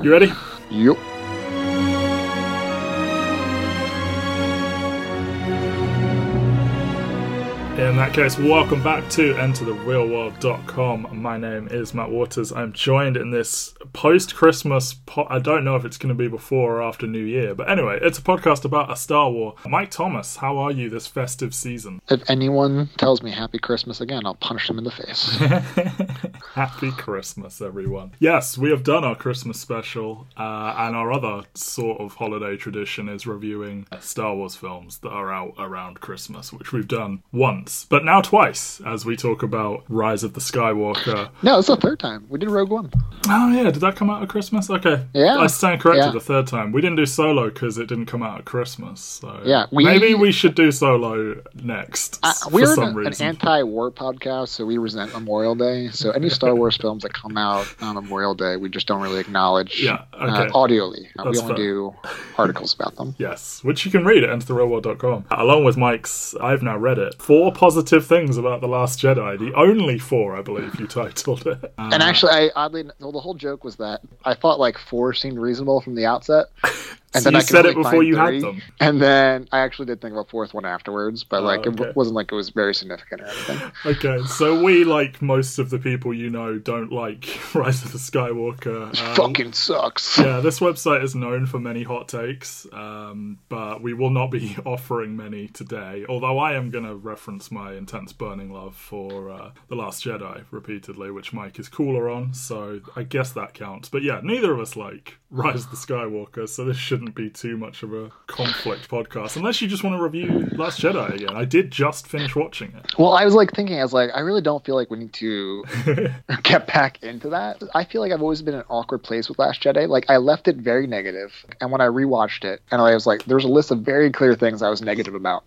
You ready? Yep. In that case, welcome back to EnterTheReelWorld.com. My name is Matt Waters. I'm joined in this post-Christmas. Po- I don't know if it's going to be before or after New Year, but anyway, it's a podcast about a Star War. Mike Thomas, how are you this festive season? If anyone tells me Happy Christmas again, I'll punch them in the face. Happy Christmas, everyone. Yes, we have done our Christmas special, uh, and our other sort of holiday tradition is reviewing Star Wars films that are out around Christmas, which we've done once, but now twice, as we talk about Rise of the Skywalker. no, it's the third time. We did Rogue One. Oh, yeah, did that come out at Christmas? Okay. Yeah. I stand corrected Yeah. the third time. We didn't do Solo because it didn't come out at Christmas, so. Yeah, we- Maybe we should do Solo next. Uh, for we're some an, an reason. anti-war podcast, so we resent Memorial Day. So any Star Wars films that come out on Memorial Day, we just don't really acknowledge Yeah, uh, okay. audially. Uh, we only fair. do articles about them. Yes, which you can read at enterthereelworld.com. Along with Mike's, I've now read it. Four positive things about The Last Jedi. The only four, I believe, you titled it. And actually, I oddly, well, the whole joke was that I thought like four seemed reasonable from the outset. And So you I said it before you had three. them. And then I actually did think of a fourth one afterwards, but Oh, like okay. it wasn't like it was very significant or anything. Okay, so we, like most of the people you know, don't like Rise of the Skywalker. Um, Fucking sucks. yeah, this website is known for many hot takes, um, but we will not be offering many today. Although I am going to reference my intense burning love for uh, The Last Jedi repeatedly, which Mike is cooler on, so I guess that counts. But yeah, neither of us like Rise of the Skywalker, so this shouldn't be too much of a conflict podcast, unless you just want to review Last Jedi again. I did just finish watching it. Well, I was like thinking, I was like, I really don't feel like we need to get back into that. I feel like I've always been in an awkward place with Last Jedi. Like I left it very negative, and when I rewatched it, and I was like, there's a list of very clear things I was negative about,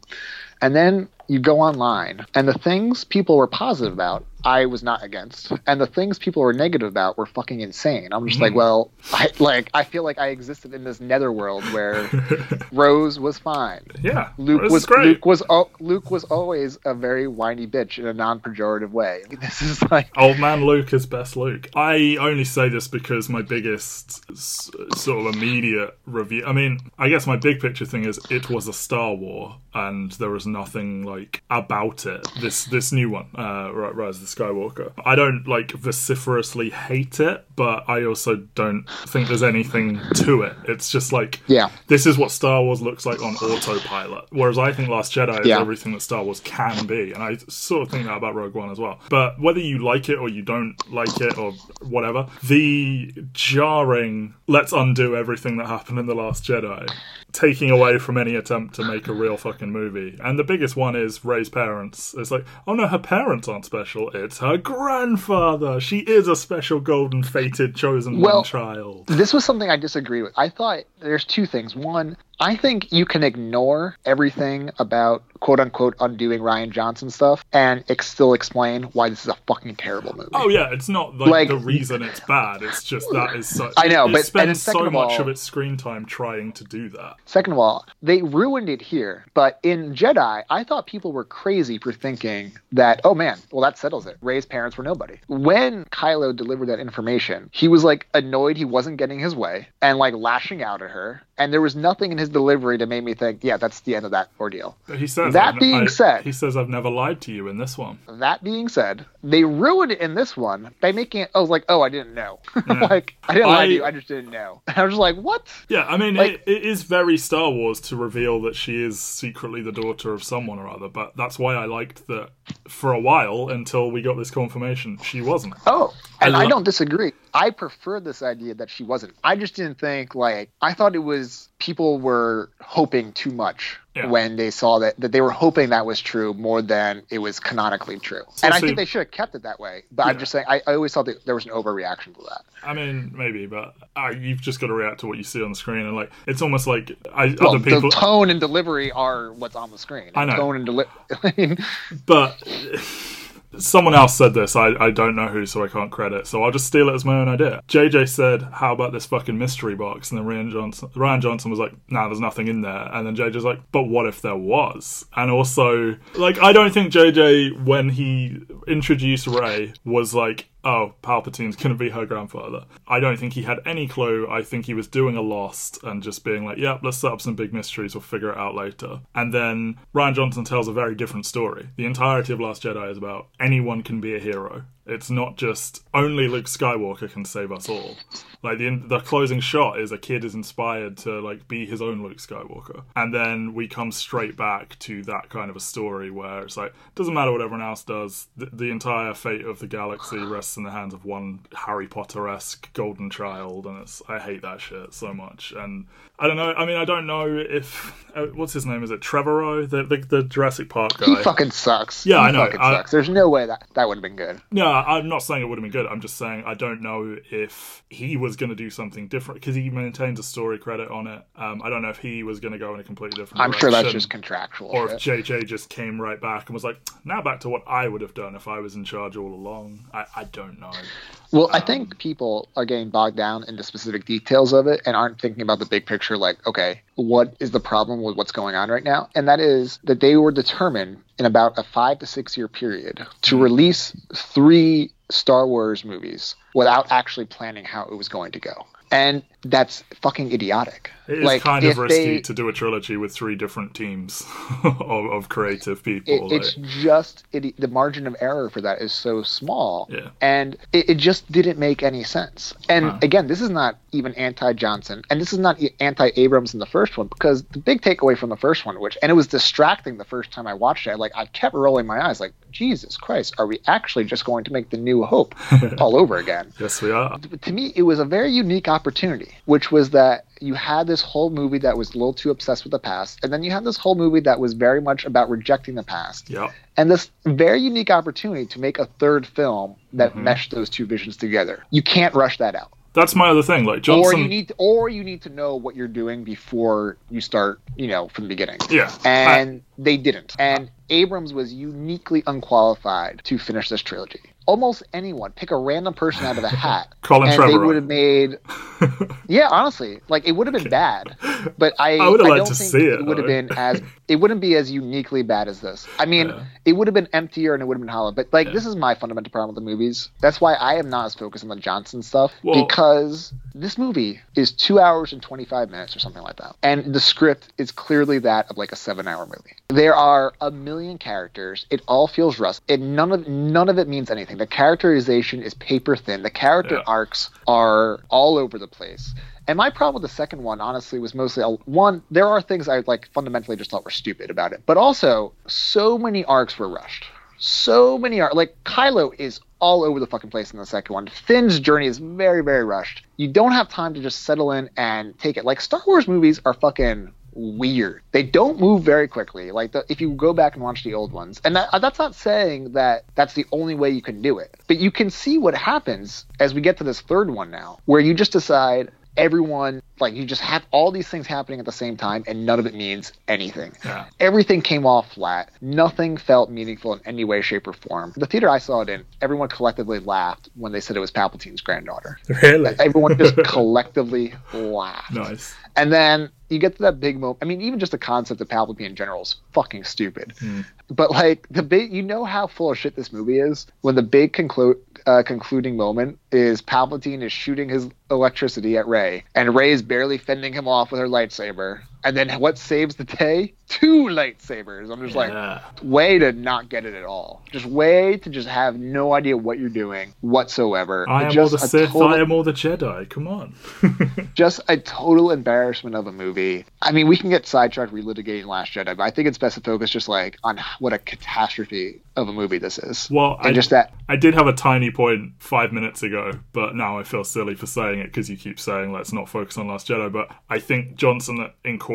and then you go online, and the things people were positive about, I was not against, and the things people were negative about were fucking insane. I'm just like, well, I like I feel like I existed in this netherworld where Rose was fine. Yeah, Luke this was great. Luke was Luke was always a very whiny bitch in a non-pejorative way. This is like Old man Luke is best Luke. I only say this because my biggest s- sort of immediate review. I mean, I guess my big picture thing is it was a Star War, and there was nothing like about it. This this new one, uh, Ri- Rise Skywalker. I don't like vociferously hate it, but I also don't think there's anything to it. It's just like yeah, this is what Star Wars looks like on autopilot. Whereas I think Last Jedi is Yeah. everything that Star Wars can be, and I sort of think that about Rogue One as well. But whether you like it or you don't like it or whatever, the jarring "let's undo everything that happened in the Last Jedi," taking away from any attempt to make a real fucking movie. And the biggest one is Rey's parents. It's like, oh no, her parents aren't special. It's her grandfather. She is a special, golden, fated, chosen Well- one child. this was something I disagree with. I thought there's two things. One, I think you can ignore everything about quote unquote undoing Rian Johnson stuff and ex- still explain why this is a fucking terrible movie. Oh yeah, it's not like, Like- the reason it's bad. It's just that is such. I know, it but- and spends so much all- of its screen time trying to do that. Second of all, they ruined it here. But in Jedi, I thought people were crazy for thinking that, oh man, well, that settles it. Rey's parents were nobody. When Kylo delivered that information, he was like annoyed he wasn't getting his way and like lashing out at her. And there was nothing in his delivery to make me think, yeah, that's the end of that ordeal. But he says That I've- being I- said- he says I've never lied to you in this one. That being said, they ruined it in this one by making it. I was like, oh, I didn't know. like, I didn't lie to you. I just didn't know. And I was just like, what? Yeah, I mean, Like- it, it is very Star Wars to reveal that she is secretly the daughter of someone or other. But that's why I liked that for a while until we got this confirmation she wasn't. Oh, and I I, don't disagree. I prefer this idea that she wasn't. I just didn't think like I thought it was people were hoping too much Yeah. when they saw that that they were hoping that was true more than it was canonically true. and I see- think they should have kept it that way. But I'm just saying I, I always thought that there was an overreaction to that. I mean, maybe, but uh, you've just got to react to what you see on the screen, and like it's almost like I, Well, other people. the tone and delivery are what's on the screen. I know. Tone and delivery. but someone else said this. I, I don't know who, so I can't credit. So I'll just steal it as my own idea. JJ said, "How about this fucking mystery box?" And then Rian Johnson, Rian Johnson was like, "Nah, there's nothing in there." And then JJ's like, "But what if there was?" And also, like, I don't think JJ when he introduced Rey was like. Oh, Palpatine's going to be her grandfather. I don't think he had any clue. I think he was doing a Lost and just being like, yep, let's set up some big mysteries. We'll figure it out later. And then Rian Johnson tells a very different story. The entirety of Last Jedi is about anyone can be a hero. It's not just only Luke Skywalker can save us all. Like the the closing shot is a kid is inspired to like be his own Luke Skywalker, and then we come straight back to that kind of a story where it's like doesn't matter what everyone else does. The, the entire fate of the galaxy rests in the hands of one Harry Potter esque golden child, and it's I hate that shit so much. And I don't know. I mean, I don't know if uh, what's his name is it Trevorrow, the the, the Jurassic Park guy. He fucking sucks. Yeah, He I know. Fucking I- sucks. There's no way that that would have been good. No, I'm not saying it would have been good. I'm just saying I don't know if he was going to do something different because he maintains a story credit on it. Um, I don't know if he was going to go in a completely different. I'm sure that's just contractual. Or if shit. JJ just came right back and was like, "Now back to what I would have done if I was in charge all along." I, I don't know. Well, I Um, think people are getting bogged down into specific details of it and aren't thinking about the big picture like, okay, what is the problem with what's going on right now? And that is that they were determined in about a five to six year period Hmm. to release three Star Wars movies without actually planning how it was going to go. And that's fucking idiotic. It is like, kind of risky they- to do a trilogy with three different teams of, of creative people. it, like- it's just it, the margin of error for that is so small Yeah. and it, it just didn't make any sense and Huh. again this is not even anti-johnson and this is not e- anti-abrams in the first one because the big takeaway from the first one which and it was distracting the first time i watched it like i kept rolling my eyes like jesus christ are we actually just going to make the new hope all over again yes, we are. to me, it was a very unique opportunity, which was that you had this whole movie that was a little too obsessed with the past, and then you had this whole movie that was very much about rejecting the past, Yeah. and this very unique opportunity to make a third film that Mm-hmm. meshed those two visions together. You can't rush that out. That's my other thing. Like Johnson. Or you need, to, or you need to know what you're doing before you start, you know, from the beginning. yeah. And they didn't. And Abrams was uniquely unqualified to finish this trilogy. Almost anyone, pick a random person out of a hat, Colin and they would have made. Yeah, honestly, like it would have been bad, but I, I don't to think see it, would have been as it wouldn't be as uniquely bad as this. I mean, Yeah. it would have been emptier and it would have been hollow. But like, Yeah. this is my fundamental problem with the movies. That's why I am not as focused on the Johnson stuff Well- because this movie is two hours and twenty five minutes or something like that, and the script is clearly that of like a seven hour movie. There are a million characters. It all feels rushed. It none of none of it means anything. The characterization is paper thin. The character Yeah. arcs are all over the place. And my problem with the second one, honestly, was mostly uh, one. There are things I like fundamentally just thought were stupid about it, but also so many arcs were rushed. So many arcs. Like Kylo is all over the fucking place in the second one. Finn's journey is very, very rushed. You don't have time to just settle in and take it. Like Star Wars movies are fucking weird. They don't move very quickly. Like the, if you go back and watch the old ones, and that, that's not saying that that's the only way you can do it, but you can see what happens as we get to this third one now, where you just decide everyone like you just have all these things happening at the same time and none of it means anything Yeah. everything came off flat nothing felt meaningful in any way shape or form the theater i saw it in everyone collectively laughed when they said it was palpatine's granddaughter Really? everyone just collectively laughed nice. and then you get to that big moment. I mean, even just the concept of Palpatine in general is fucking stupid. Hmm. But like the big, you know how full of shit this movie is. When the big conclu- uh, concluding moment is Palpatine is shooting his electricity at Rey, and Rey is barely fending him off with her lightsaber. And then what saves the day? Two lightsabers. I'm just like, way to not get it at all. Just way to just have no idea what you're doing whatsoever. I am all the Sith. total- I am all the Jedi. Come on. just a total embarrassment of a movie. I mean, we can get sidetracked relitigating Last Jedi, but I think it's best to focus just like on what a catastrophe of a movie this is. Well, and I just that I did have a tiny point five minutes ago, but now I feel silly for saying it because you keep saying let's not focus on Last Jedi. But I think Johnson incorporated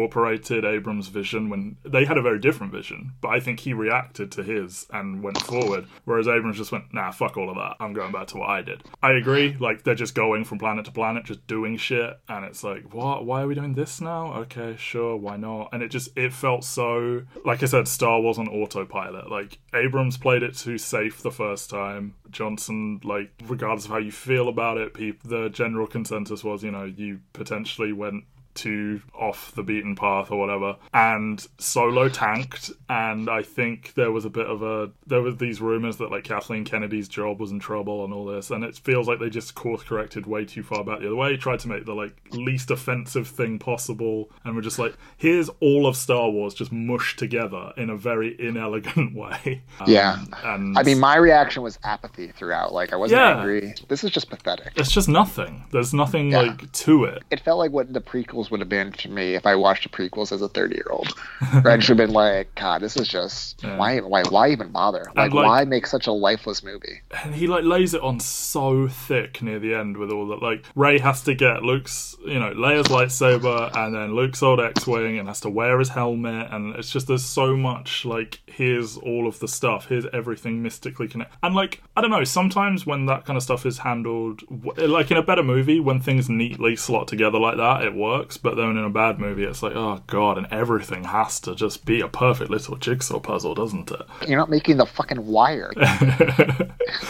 Abrams' vision when they had a very different vision, but I think he reacted to his and went forward, whereas Abrams just went, nah, fuck all of that. I'm going back to what I did. I agree, like they're just going from planet to planet, just doing shit, and it's like, what? Why are we doing this now? Okay, sure, why not? And it just it felt so like I said, Star Wars on autopilot. Like Abrams played it too safe the first time. Johnson, like, regardless of how you feel about it, the general consensus was, you know, you potentially went too off the beaten path or whatever. And Solo tanked, and I think there was a bit of a there was these rumors that like Kathleen Kennedy's job was in trouble and all this, and it feels like they just course corrected way too far back the other way, tried to make the like least offensive thing possible, and we're just like, here's all of Star Wars just mushed together in a very inelegant way. Um, Yeah. and I mean, my reaction was apathy throughout. Like I wasn't Yeah. angry. This is just pathetic. it's just nothing. There's nothing Yeah. like to it. It felt like what the prequels would have been to me if I watched the prequels as a 30 year old. I'd just been like, God, this is just Yeah. why, why, why even bother? Like, like- why make such a lifeless movie? and he like lays it on so thick near the end with all that like Rey has to get Luke's you know Leia's lightsaber and then Luke's old X-wing and has to wear his helmet and it's just there's so much like here's all of the stuff here's everything mystically connected and like I don't know sometimes when that kind of stuff is handled like in a better movie when things neatly slot together like that it works but then in a bad movie it's like oh god and everything has to just be a perfect little jigsaw puzzle doesn't it You're not making the fucking wire.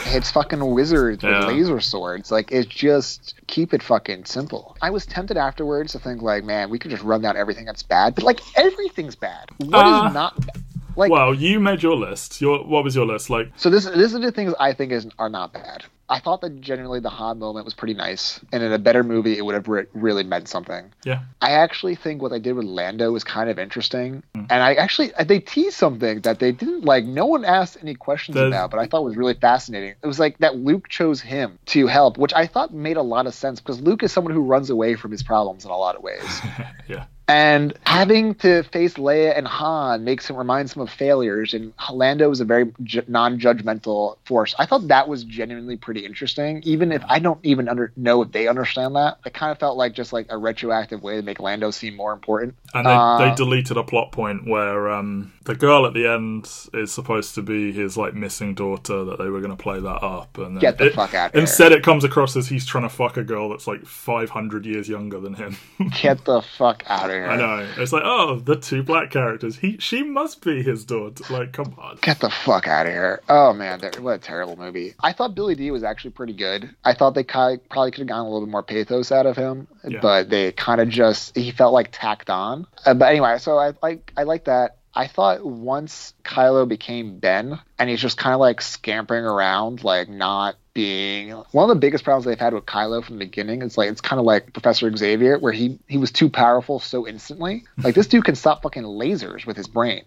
it's fucking wizards with laser swords. Like, it's just keep it fucking simple. I was tempted afterwards to think, like, man, we could just run down everything that's bad. But, like, everything's bad. What is Uh, not bad? Like, well you made your list your what was your list like So this this are the things I think is are not bad. I thought that genuinely the Han moment was pretty nice, and in a better movie, it would have re- really meant something. yeah I actually think what they did with Lando was kind of interesting, hmm. and I actually uh, they teased something that they didn't like. No one asked any questions There's- about, but I thought was really fascinating. It was like that Luke chose him to help, which I thought made a lot of sense because Luke is someone who runs away from his problems in a lot of ways. yeah And having to face Leia and Han makes him reminds him of failures. And Lando is a very ju- non-judgmental force. I thought that was genuinely pretty interesting, even if I don't even under- know if they understand that. It kind of felt like just like a retroactive way to make Lando seem more important. And they, Uh, they deleted a plot point where um, the girl at the end is supposed to be his like missing daughter. That they were going to play that up, and Get the it- fuck out of here. Instead, it comes across as he's trying to fuck a girl that's like five hundred years younger than him. Get the fuck out of here. I know. It's like, oh, the two black characters. He, she must be his daughter. Like, come on. Get the fuck out of here. Oh man, what a terrible movie. I thought Billy Dee was actually pretty good. I thought they probably could have gotten a little bit more pathos out of him, Yeah. but they kind of just he felt like tacked on. Uh, but anyway, so I like I like that. I thought once Kylo became Ben and he's just kind of like scampering around, like not being one of the biggest problems they've had with Kylo from the beginning. It's like it's kind of like Professor Xavier, where he he was too powerful so instantly. Like this dude can stop fucking lasers with his brain.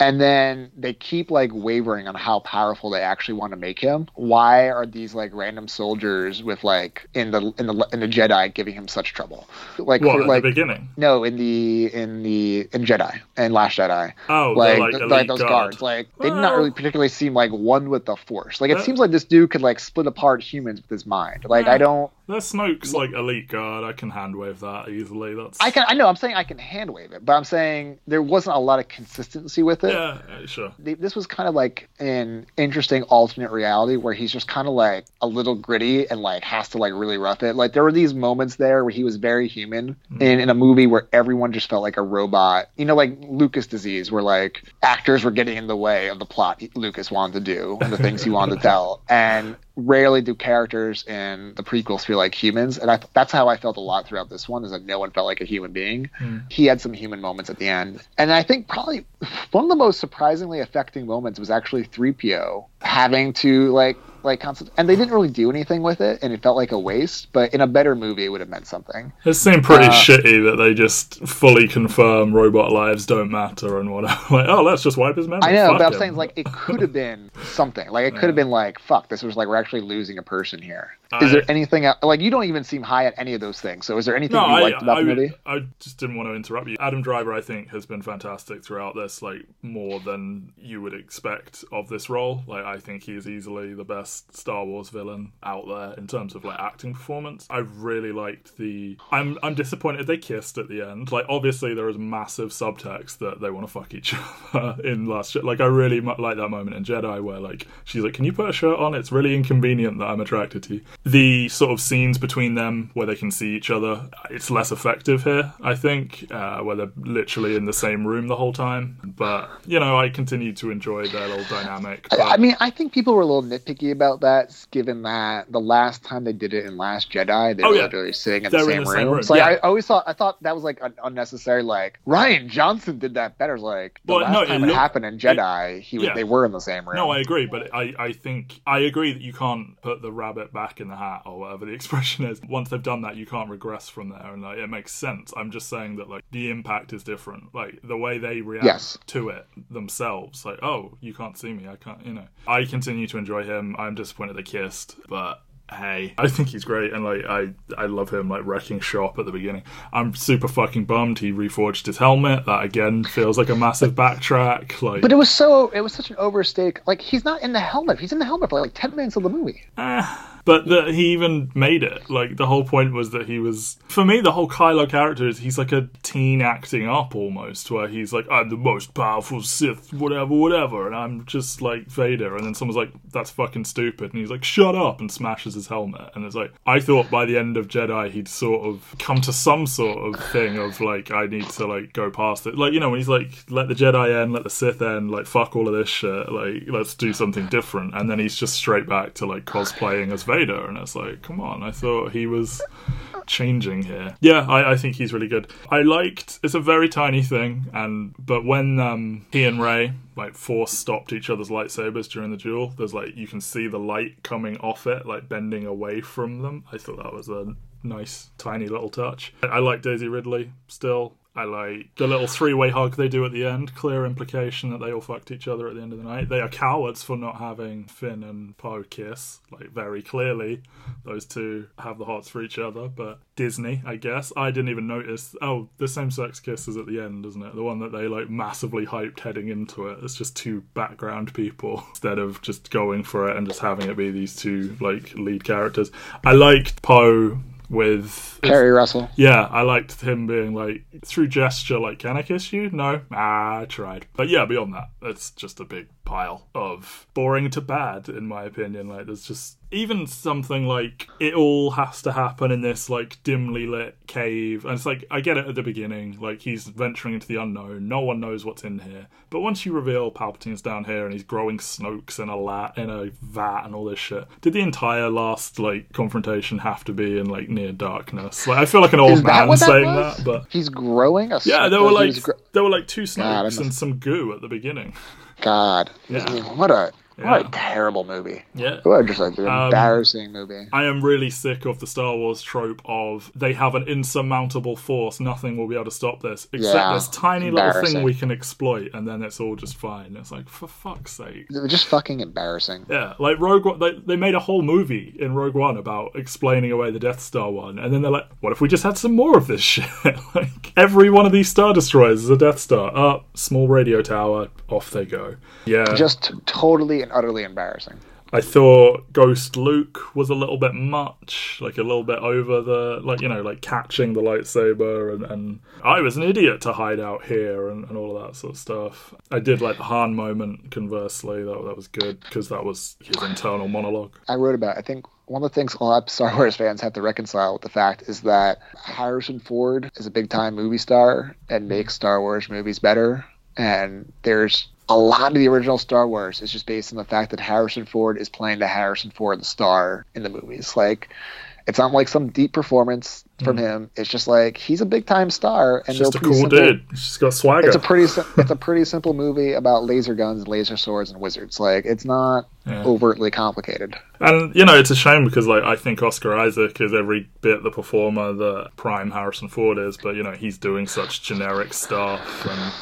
And then they keep like wavering on how powerful they actually want to make him. Why are these like random soldiers with like in the in the in the Jedi giving him such trouble? Like at like the beginning? no, in the in the in Jedi and Last Jedi, Oh, like like, th- like those guard. guards, like they did not really particularly seem like one with the Force. Like it Uh, seems like this dude could like split apart humans with his mind. Like I don't, There's Snoke's like elite guard. I can hand wave that easily. That's I can, I know, I'm saying I can hand wave it, but I'm saying there wasn't a lot of consistency with it. yeah, sure. This was kind of like an interesting alternate reality where he's just kind of like a little gritty and like has to like really rough it. Like there were these moments there where he was very human hmm. in, in a movie where everyone just felt like a robot. You know, like Lucas disease, where like actors were getting in the way of the plot Lucas wanted to do and the things he wanted to tell. And rarely do characters in the prequels feel like humans. And I, that's how I felt a lot throughout this one is that no one felt like a human being. Hmm. He had some human moments at the end. And I think probably one of the most surprisingly affecting moments was actually 3PO having to like like constant and they didn't really do anything with it and it felt like a waste but in a better movie it would have meant something It seemed pretty Uh, shitty that they just fully confirm robot lives don't matter and whatever. Like, oh, let's just wipe his memory. i know Fuck but i'm him. saying like it could have been something like it could have been like fuck this was like we're actually losing a person here is I- there anything like you don't even seem high at any of those things so is there anything No, you I, liked about I, the movie I just didn't want to interrupt you. Adam Driver, I think, has been fantastic throughout this, like more than you would expect of this role. Like, I think he is easily the best Star Wars villain out there in terms of like acting performance. I really liked the. I'm I'm disappointed they kissed at the end. Like, obviously there is massive subtext that they want to fuck each other in Last. Like, I really like that moment in Jedi where like she's like, "Can you put a shirt on? It's really inconvenient that I'm attracted to you." The sort of scenes between them where they can see each other, it's less effective here, I think, uh, where they're literally in the same room the whole time. But, you know, I continue to enjoy their little dynamic. But... I mean, I think people were a little nitpicky about that, given that the last time they did it in Last Jedi, they Oh, were yeah. literally sitting in the same in the room. same room, So like, yeah. I always thought I thought that was like an unnecessary. Like Rian Johnson did that better. Like the Well, last no, time it, looked- happened in Jedi, he was, yeah. they were in the same room. No, I agree, but I, I think I agree that you can't put the rabbit back in the hat or whatever the expression is. Once they've done that, you can't regress from there, and like, it makes sense. I'm just saying that like the impact is different, like the way they react Yes. to it themselves. Like, oh, you can't see me, I can't, you know. I continue to enjoy him. I'm disappointed they kissed, but. Hey, I think he's great, and like I, I love him like wrecking shop at the beginning. I'm super fucking bummed he reforged his helmet. That again feels like a massive backtrack. Like, But it was so it was such an overstated. Like he's not in the helmet. He's in the helmet for like ten minutes of the movie. Eh, but that he even made it. Like the whole point was that he was. For me, the whole Kylo character is he's like a teen acting up almost, where he's like, "I'm the most powerful Sith, whatever, whatever," and I'm just like Vader. And then someone's like, "That's fucking stupid," and he's like, "Shut up!" and smashes his helmet. And it's like, I thought by the end of Jedi he'd sort of come to some sort of thing of like, I need to like go past it. Like you know when he's like, "Let the Jedi end, let the Sith end, like fuck all of this shit, like let's do something different," and then he's just straight back to like cosplaying as and it's like, come on, I thought he was changing here. Yeah, I, I think he's really good. I liked it's a very tiny thing, and but when um he and Rey like force stopped each other's lightsabers during the duel, there's like you can see the light coming off it, like bending away from them. I thought that was a nice tiny little touch. I like Daisy Ridley still. I like the little three-way hug they do at the end. Clear implication that they all fucked each other at the end of the night. They are cowards for not having Finn and Poe kiss. Like very clearly, those two have the hearts for each other. But Disney, I guess, I didn't even notice. Oh, the same-sex kiss is at the end, isn't it? The one that they like massively hyped heading into it. It's just two background people instead of just going for it and just having it be these two like lead characters. I liked Poe with Keri Russell. yeah, I liked him being like through gesture, like, "Can I kiss you?" No, ah, I tried. But yeah, beyond that, it's just a big pile of boring to bad, in my opinion. Like, there's just even something like it all has to happen in this like dimly lit cave, and it's like I get it at the beginning, like he's venturing into the unknown. No one knows what's in here, but once you reveal Palpatine's down here and he's growing Snokes in a lat in a vat and all this shit, did the entire last like confrontation have to be in like near darkness? Like, I feel like an old man that saying that, but He's growing. A yeah, there were like he's gr- there were like two God, snakes and some goo at the beginning. God. Yeah. What a what Yeah. a terrible movie. Yeah. What a just like an Um, embarrassing movie. I am really sick of the Star Wars trope of they have an insurmountable force, nothing will be able to stop this. Except Yeah, this tiny little thing we can exploit, and then it's all just fine. It's like, for fuck's sake. They're just fucking embarrassing. Yeah, like Rogue One, they, they made a whole movie in Rogue One about explaining away the Death Star one, and then they're like, what if we just had some more of this shit? like, every one of these Star Destroyers is a Death Star. Up, small radio tower, off they go. Yeah. Just t- and utterly embarrassing. I thought Ghost Luke was a little bit much, like a little bit over the, like, you know, like catching the lightsaber, and, and I was an idiot to hide out here and, and all of that sort of stuff. I did like the Han moment, conversely, that, that was good because that was his internal monologue. I wrote about. I think one of the things a lot of Star Wars fans have to reconcile with the fact is that Harrison Ford is a big time movie star and makes Star Wars movies better. And there's a lot of the original Star Wars is just based on the fact that Harrison Ford is playing the Harrison Ford the star in the movies. Like it's not like some deep performance from mm-hmm. him. It's just like he's a big time star and It's just a cool simple- dude. He's just got swagger. It's a pretty it's a pretty simple movie about laser guns, laser swords, and wizards. Like it's not Yeah. overtly complicated. And you know, it's a shame because like I think Oscar Isaac is every bit the performer that Prime Harrison Ford is, but you know he's doing such generic stuff. And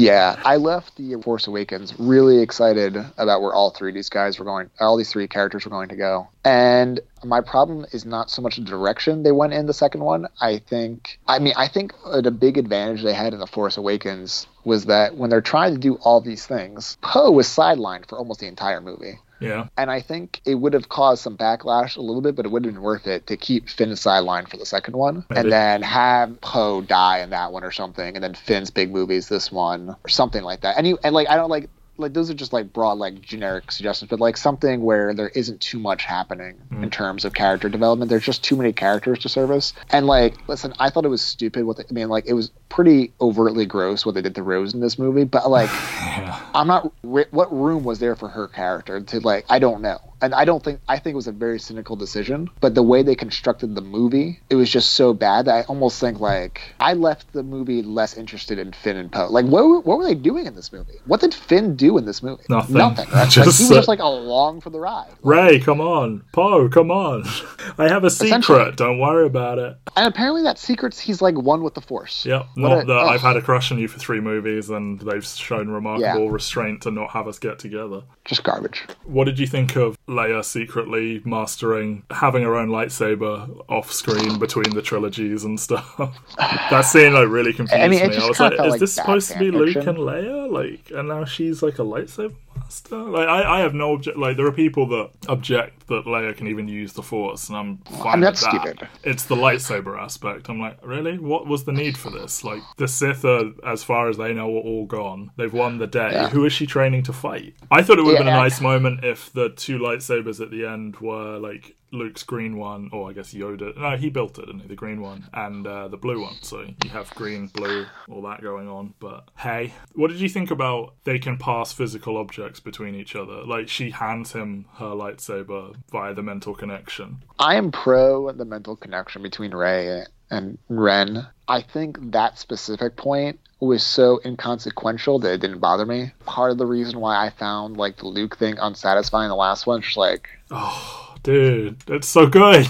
Yeah, I left the Force Awakens really excited about where all three of these guys were going, all these three characters were going to go. And my problem is not so much the direction they went in the second one. I think, I mean, I think the big advantage they had in the Force Awakens was that when they're trying to do all these things, Poe was sidelined for almost the entire movie. Yeah, And I think it would have caused some backlash a little bit, but it would have been worth it to keep Finn sidelined for the second one, Maybe. and then have Poe die in that one or something, and then Finn's big movies this one or something like that. And you and like I don't like like those are just like broad like generic suggestions, but like something where there isn't too much happening Mm. in terms of character development. There's just too many characters to service. And like, listen, I thought it was stupid. What they, I mean, like it was pretty overtly gross what they did to Rose in this movie. But like, Yeah. I'm not. What room was there for her character to like? I don't know. And I don't think I think it was a very cynical decision. But the way they constructed the movie, it was just so bad that I almost think like I left the movie less interested in Finn and Poe. Like, what were, what were they doing in this movie? What did Finn do in this movie? Nothing. Nothing. Right? like, Just, he was uh, just like along for the ride. Rey, come on. Poe, come on. I have a secret. Don't worry about it. And apparently, that secret's he's like one with the Force. Yep. What Not a- that ugh. I've had a crush on you for three movies and they've shown remarkable restraint to not have us get together. Just garbage. What did you think of Leia secretly mastering having her own lightsaber off screen between the trilogies and stuff? that scene like really confused I mean, me. I was like, is like this supposed to be Luke and Leia? Like, and now she's like a lightsaber master? Like, I, I have no object. Like, there are people that object that Leia can even use the Force, and I'm fine I mean, that's that. stupid. It's the lightsaber aspect. I'm like, really? What was the need for this? Like, the Sith are, as far as they know, are all gone. They've won the day. Yeah. Who is she training to fight? I thought it would have been a Yeah. nice moment if the two lightsabers at the end were like Luke's green one, or I guess Yoda. No, he built it, didn't he? The green one and uh, the blue one. So you have green, blue, all that going on. But hey, what did you think about they can pass physical objects between each other? Like she hands him her lightsaber via the mental connection. I am pro the mental connection between Rey and Ren. I think that specific point was so inconsequential that it didn't bother me. Part of the reason why I found like the Luke thing unsatisfying the last one, just like Oh, dude, it's so good.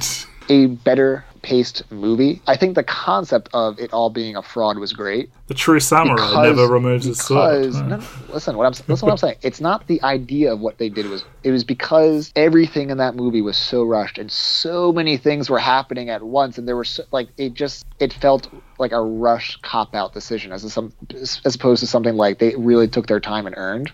a better paced movie. I think the concept of it all being a fraud was great. The true samurai Because- never removes his sword. no, no, listen what I'm listen what I'm saying. It's not the idea of what they did. It was it was because everything in that movie was so rushed and so many things were happening at once, and there were so, like it just it felt like a rush cop out decision as a, some as opposed to something like they really took their time and earned.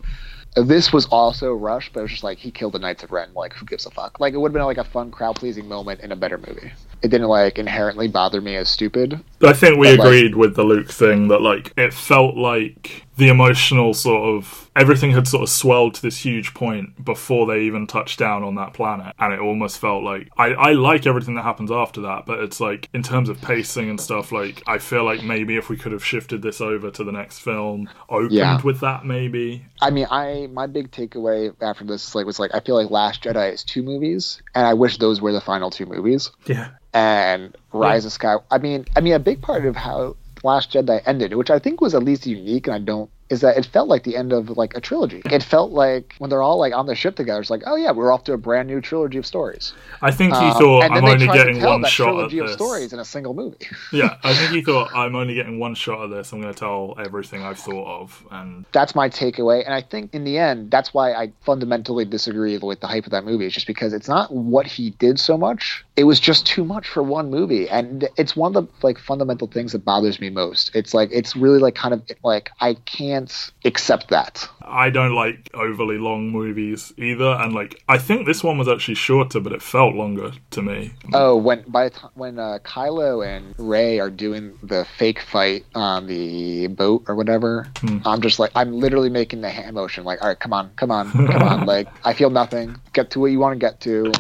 This was also rushed, but it was just like he killed the Knights of Ren. Like who gives a fuck? Like it would have been like a fun crowd pleasing moment in a better movie. It didn't like inherently bother me as stupid. I think we But, like- agreed with the Luke thing that like it felt like the emotional sort of everything had sort of swelled to this huge point before they even touched down on that planet, and it almost felt like I I like everything that happens after that, but it's like in terms of pacing and stuff, like I feel like maybe if we could have shifted this over to the next film, opened Yeah. with that maybe. I mean, I my big takeaway after this is like was like I feel like Last Jedi is two movies, and I wish those were the final two movies. Yeah. And Rise of Sky. I mean, I mean, a big part of how Last Jedi ended, which I think was at least unique, and I don't. Is that it felt like the end of like a trilogy. It felt like when they're all like on the ship together, it's like, oh yeah, we're off to a brand new trilogy of stories. I think he Um, thought and I'm only getting one shot at trilogy of stories in a single movie. Yeah, I think he thought I'm only getting one shot at this. I'm going to tell everything I've thought of, and that's my takeaway. And I think in the end, that's why I fundamentally disagree with the hype of that movie. It's just because it's not what he did so much. It was just too much for one movie. And it's one of the like fundamental things that bothers me most. It's like it's really like kind of like I can't accept that. I don't like overly long movies either. And like, I think this one was actually shorter, but it felt longer to me. Oh, when by the time when uh, Kylo and Rey are doing the fake fight on the boat or whatever, I'm just like I'm literally making the hand motion, like, all right, come on, come on, come on. Like I feel nothing. Get to what you want to get to.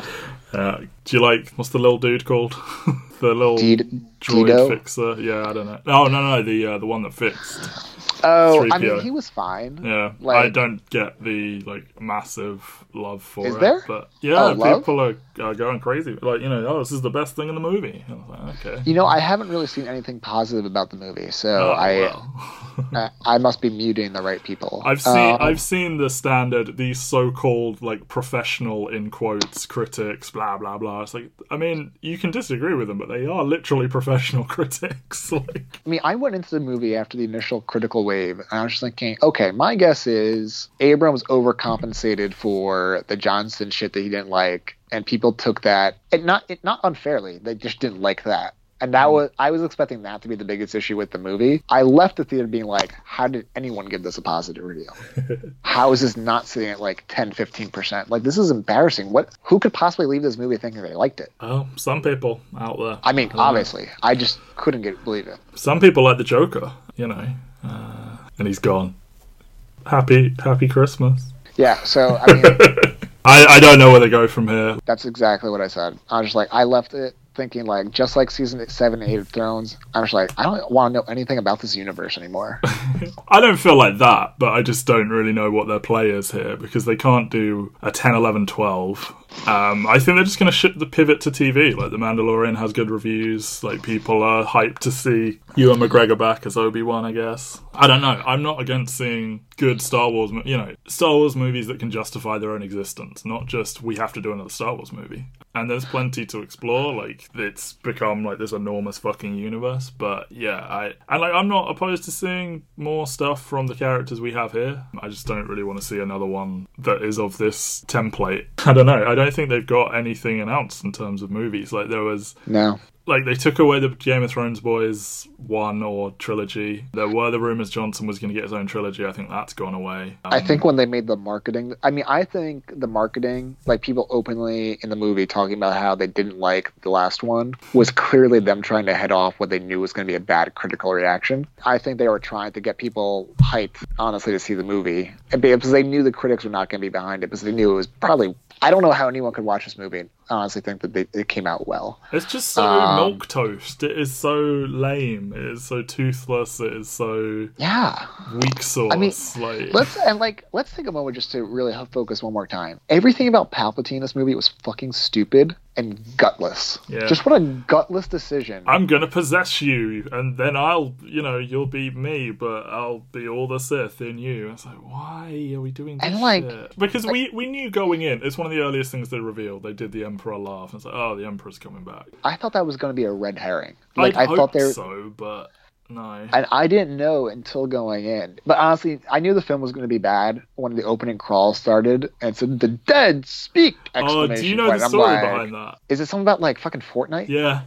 Uh, do you like what's the little dude called? the little Did- droid fixer? Yeah, I don't know. Oh no, no, the uh, the one that fixed. Oh, I 3PO. mean, he was fine. Yeah, like, I don't get the like massive love for Is it. there? But yeah, Oh, love? people are, are going crazy. Like you know, oh, this is the best thing in the movie. Like, okay. You know, I haven't really seen anything positive about the movie, so Oh, I well. I I must be muting the right people. I've seen Um, I've seen the standard these so-called like professional in quotes critics blah blah blah. It's like I mean you can disagree with them, but they are literally professional critics. like I mean, I went into the movie after the initial critical wave, and I was just thinking, okay, my guess is Abrams overcompensated for the Johnson shit that he didn't like, and people took that, and not it, not unfairly, they just didn't like that. And that was I was expecting that to be the biggest issue with the movie. I left the theater being like, how did anyone give this a positive review? how is this not sitting at like 10, 15%? Like this is embarrassing. What who could possibly leave this movie thinking they liked it? oh, some people out there. I mean, know. obviously, I just couldn't get believe it. some people like the Joker, you know, uh, and he's gone. happy happy Christmas. Yeah, so I mean, I, I don't know where they go from here. that's exactly what I said. I was just like, I left it thinking like, just like season seven, eight of Thrones. I was like, I don't want to know anything about this universe anymore. I don't feel like that, but I just don't really know what their play is here because they can't do a 10, 11, 12. Um, I think they're just going to ship the pivot to TV. Like, The Mandalorian has good reviews. Like, people are hyped to see Ewan McGregor back as Obi Wan, I guess. I don't know. I'm not against seeing good Star Wars, you know, Star Wars movies that can justify their own existence, not just we have to do another Star Wars movie. And there's plenty to explore. Like, it's become like this enormous fucking universe. But yeah, I and like I'm not opposed to seeing more stuff from the characters we have here. I just don't really want to see another one that is of this template. I don't know. I don't think they've got anything announced in terms of movies. Like there was No, like they took away the Game of Thrones boys one or trilogy. There were the rumors Johnson was going to get his own trilogy. I think that's gone away. I Um, think when they made the marketing, I mean, I think the marketing, like people openly in the movie talking about how they didn't like the last one, was clearly them trying to head off what they knew was going to be a bad critical reaction. I think they were trying to get people hyped, honestly, to see the movie And because they knew the critics were not going to be behind it, because they knew it was probably. I don't know how anyone could watch this movie honestly think that they, it came out well. It's just so Um, milk toast. It is so lame. It is so toothless. It is so Yeah. weak sauce. I mean, like Let's and like let's take a moment just to really focus one more time. Everything about Palpatine in this movie was fucking stupid and gutless. Yeah. Just what a gutless decision. I'm gonna possess you, and then I'll, you know, you'll be me, but I'll be all the Sith in you. It's like, why are we doing this? And, like- shit? because we we knew going in. It's one of the earliest things they revealed. They did the Emperor laugh. and It's like, oh, the Emperor's coming back. I thought that was going to be a red herring. Like I'd I thought there, so, but no. and I didn't know until going in. But honestly, I knew the film was going to be bad when the opening crawl started and said "the dead speak!" oh, do you know point. the story like, behind that? Is it something about like fucking Fortnite? Yeah,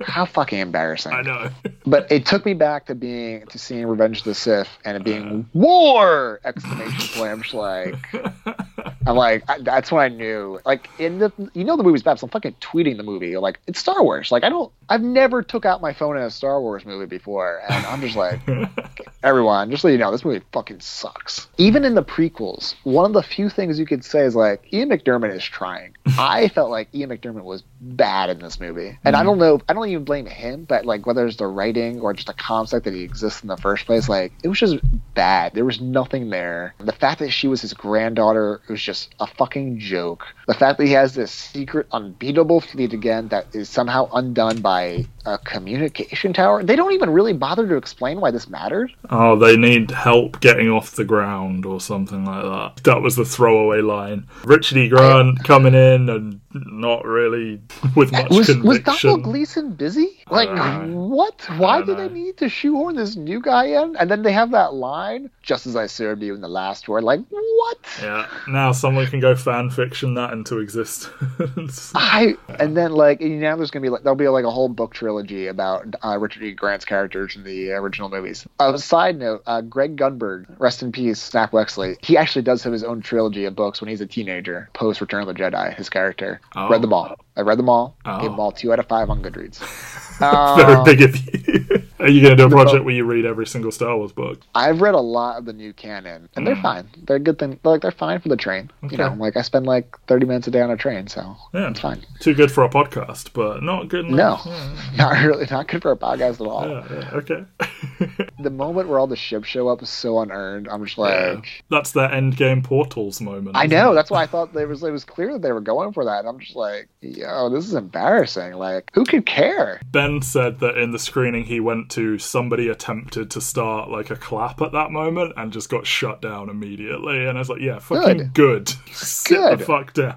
How fucking embarrassing! I know. But it took me back to being to seeing Revenge of the Sith and it being war! Exclamation point. I'm just like. I'm like, I, that's when I knew. Like, in the, you know, the movie's bad. So I'm fucking tweeting the movie. Like, it's Star Wars. Like, I don't, I've never took out my phone in a Star Wars movie before, and I'm just like, everyone, just so you know, this movie fucking sucks. Even in the prequels, one of the few things you could say is like, Ian McDiarmid is trying. I felt like Ian McDiarmid was bad in this movie, and I mm. don't know, I don't even blame him, but like whether it's the writing or just the concept that he exists in the first place, like it was just bad. There was nothing there. The fact that she was his granddaughter was just a fucking joke. The fact that he has this secret unbeatable fleet again that is somehow undone by a communication tower. They don't even really bother to explain why this mattered. Oh, they need help getting off the ground or something like that. That was the throwaway line. Richard E. Grant oh. coming in and not really with much Was was conviction. Domhnall Gleeson busy? Like don't what? Why don't did they need to shoehorn this new guy in? And then they have that line, "Just as I served you" in the last word. Like what? Yeah, now someone can go fan fiction that into existence. I and then like and now there's gonna be like there'll be like a whole book trilogy about uh, Richard E. Grant's characters in the original movies. Uh, side note: uh, Greg Grunberg, rest in peace, Snap Wexley. He actually does have his own trilogy of books when he's a teenager, post Return of the Jedi. His character Oh. read them all. I read them all. Oh. Gave them all two out of five on Goodreads. Very Uh, big of you. Are you going to do a project where you read every single Star Wars book? I've read a lot of the new canon, and they're fine. They're a good thing. Like they're fine for the train. Mm. Okay. You know, like I spend like thirty minutes a day on a train, so Yeah. it's fine. Too good for a podcast, but not good No, enough. Yeah, not really, not good for a podcast at all. yeah, yeah, okay. The moment where all the ships show up is so unearned. I'm just like. That's their endgame portals moment. I know. it? That's why I thought there was. It was clear that they were going for that. And I'm just like, yo, this is embarrassing. Like, who could care? Ben said that in the screening he went to, somebody attempted to start like a clap at that moment and just got shut down immediately. And I was like, yeah, fucking good. Sit Good. the fuck down.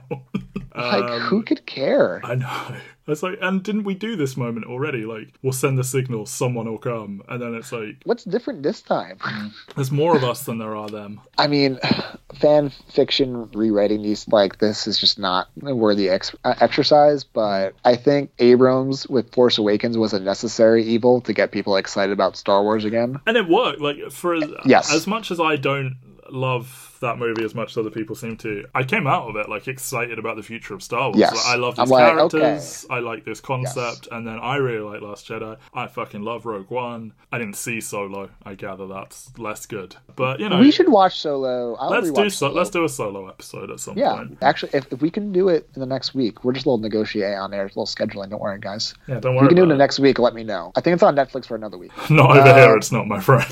Like, Um, who could care? I know. It's like, and didn't we do this moment already? Like, we'll send the signal, someone will come, and then it's like, What's different this time? there's more of us than there are them. I mean, fan fiction rewriting these like this is just not a worthy ex- uh, exercise. But I think Abrams with Force Awakens was a necessary evil to get people excited about Star Wars again. And it worked. Like, for as, Yes. as much as I don't love that movie as much as other people seem to. I came out of it like excited about the future of Star Wars. Yes. Like, I love these like, characters. I like this concept, and then I really like Last Jedi. I fucking love Rogue One. I didn't see Solo. I gather that's less good, but you know, We should watch Solo. I'll let's do so. Let's do a solo episode at some Yeah, point. actually, if, if we can do it in the next week, we're just a little negotiate on there, a little scheduling. Don't worry, guys. Yeah, don't worry. If we can do it in the next week. Let me know. I think it's on Netflix for another week. it. Not over Uh, here. It's not my friend.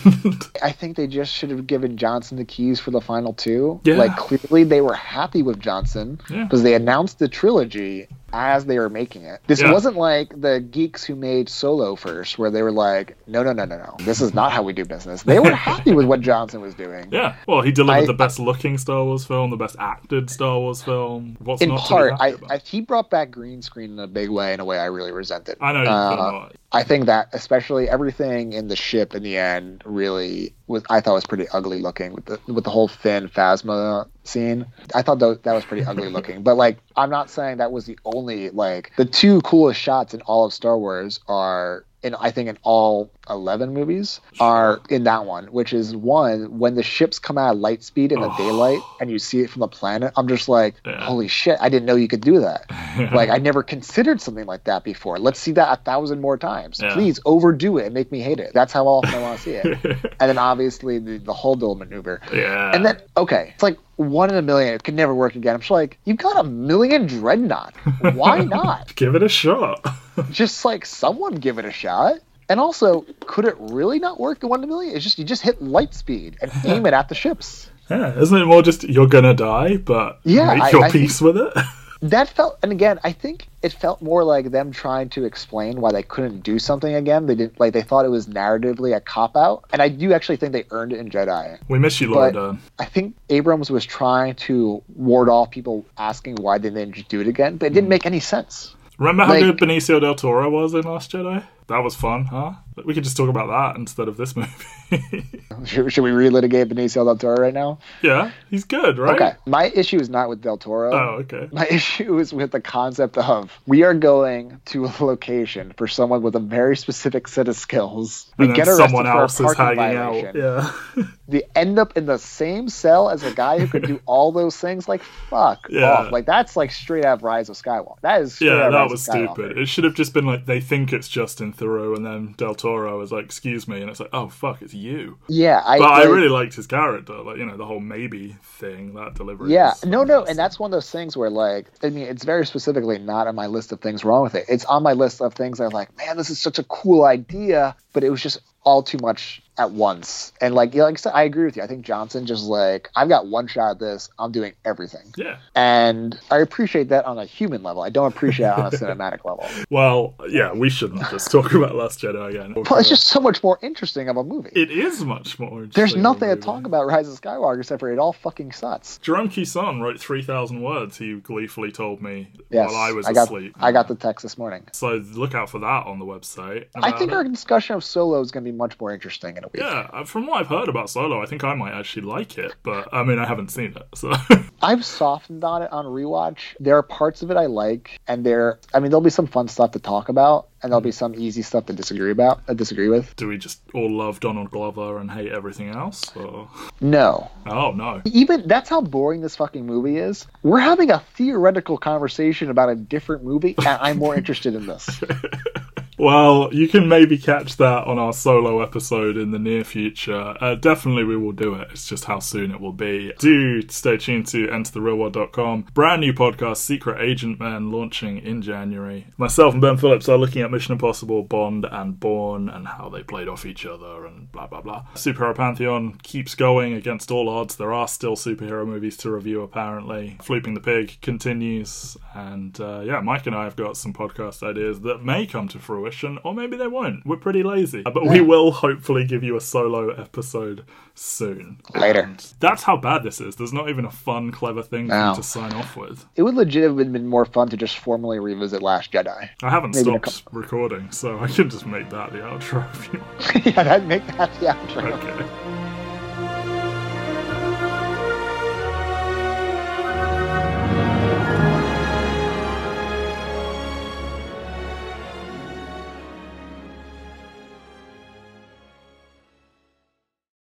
I think they just should have given Johnson the keys for the final two. Yeah. Like clearly they were happy with Johnson Yeah. because they announced the trilogy as they were making it. This Yeah. wasn't like the geeks who made Solo first, where they were like, no, no, no, no, no. This is not how we do business. They were happy with what Johnson was doing. yeah. Well, he delivered I- the best looking Star Wars film, the best acted Star Wars film. What's In not part, I. I, he brought back green screen in a big way, in a way I really resented. I know you Uh. I think that especially everything in the ship in the end really was I thought was pretty ugly looking with the with the whole Finn Phasma scene. I thought that, that was pretty ugly looking. But like I'm not saying that was the only like the two coolest shots in all of Star Wars are in I think in all 11 movies are in that one, which is one when the ships come out of light speed in the Oh. daylight and you see it from the planet. I'm just like, Yeah. holy shit! I didn't know you could do that. like I never considered something like that before. Let's see that a thousand more times. Yeah. Please overdo it and make me hate it. That's how often I want to see it. and then obviously the, the Holdo maneuver. yeah. And then okay, it's like one in a million. It could never work again. I'm just like, you've got a million dreadnought. Why not? give it a shot. just like someone give it a shot. And also, could it really not work in one in a million? It's just you just hit light speed and aim it at the ships. yeah, isn't it more just you're gonna die, but Yeah, make I- your I peace with it? That felt, and again, I think it felt more like them trying to explain why they couldn't do something again. They didn't like they thought it was narratively a cop out, and I do actually think they earned it in Jedi. we miss you, Laura But- Dern. I think Abrams was trying to ward off people asking why they didn't just do it again, but it didn't hmm. make any sense. Remember how like- good Benicio del Toro was in Last Jedi? That was fun, huh? We could just talk about that instead of this movie. Should, should we relitigate Benicio del Toro right now? yeah, he's good, right? Okay, my issue is not with del Toro. Oh, okay. My issue is with the concept of we are going to a location for someone with a very specific set of skills. We And get arrested someone for a else is parking hanging violation. out. Yeah. They end up in the same cell as a guy who could do all those things. Like fuck Yeah. off. Like that's like straight out of Rise of Skywalker. That is Yeah, that was stupid. It should have just been like they think it's Justin Theroux, and then Del Toro is like, "Excuse me," and it's like, "Oh fuck, it's you." Yeah, I. But I like- really liked his character, like you know the whole maybe thing, that delivery. Yeah, no, no, and that's one of those things where, like, I mean, it's very specifically not on my list of things wrong with it. It's on my list of things I'm like, man, this is such a cool idea, but it was just all too much at once. And like, like I said, I agree with you. I think Johnson just like, I've got one shot at this. I'm doing everything, Yeah. and I appreciate that on a human level. I don't appreciate it on a cinematic level. Well, yeah, we shouldn't just talk about Last Jedi again. Well, it's just so much more interesting of a movie. It is much more. There's nothing to talk about Rise of Skywalker except for it all fucking sucks. Jerome Kisson wrote 3,000 words, he gleefully told me Yes, while I was got, asleep. I got the text this morning. So look out for that on the website. I think it. our discussion of Solo is going to be much more interesting in a week. Yeah, uh, from what I've heard about Solo, I think I might actually like it, but I mean, I haven't seen it, so. I've softened on it on rewatch. There are parts of it I like, and there, I mean, there'll be some fun stuff to talk about, and there'll be some easy stuff to disagree about. I disagree with. Do we just all love Donald Glover and hate everything else? Or... No, Oh, no. even that's how boring this fucking movie is. We're having a theoretical conversation about a different movie, and I'm more interested in this. Well, you can maybe catch that on our solo episode in the near future. Uh, definitely, we will do it. It's just how soon it will be. Do stay tuned to EnterTheReelWorld.com. Brand new podcast, Secret Agent Man, launching in January. Myself and Ben Phillips are looking at Mission Impossible, Bond, and Bourne, and how they played off each other, and blah blah blah. Superhero Pantheon keeps going against all odds. There are still superhero movies to review, apparently. Flooping the Pig continues, and uh, yeah, Mike and I have got some podcast ideas that may come to fruition or maybe they won't. We're pretty lazy. Uh, But we will hopefully give you a solo episode soon. Later. And that's how bad this is. There's not even a fun, clever thing No. to sign off with. It would legit have been more fun to just formally revisit Last Jedi. I haven't Maybe stopped recording, so I can just make that the outro if you want. yeah, that'd make that the outro. Okay.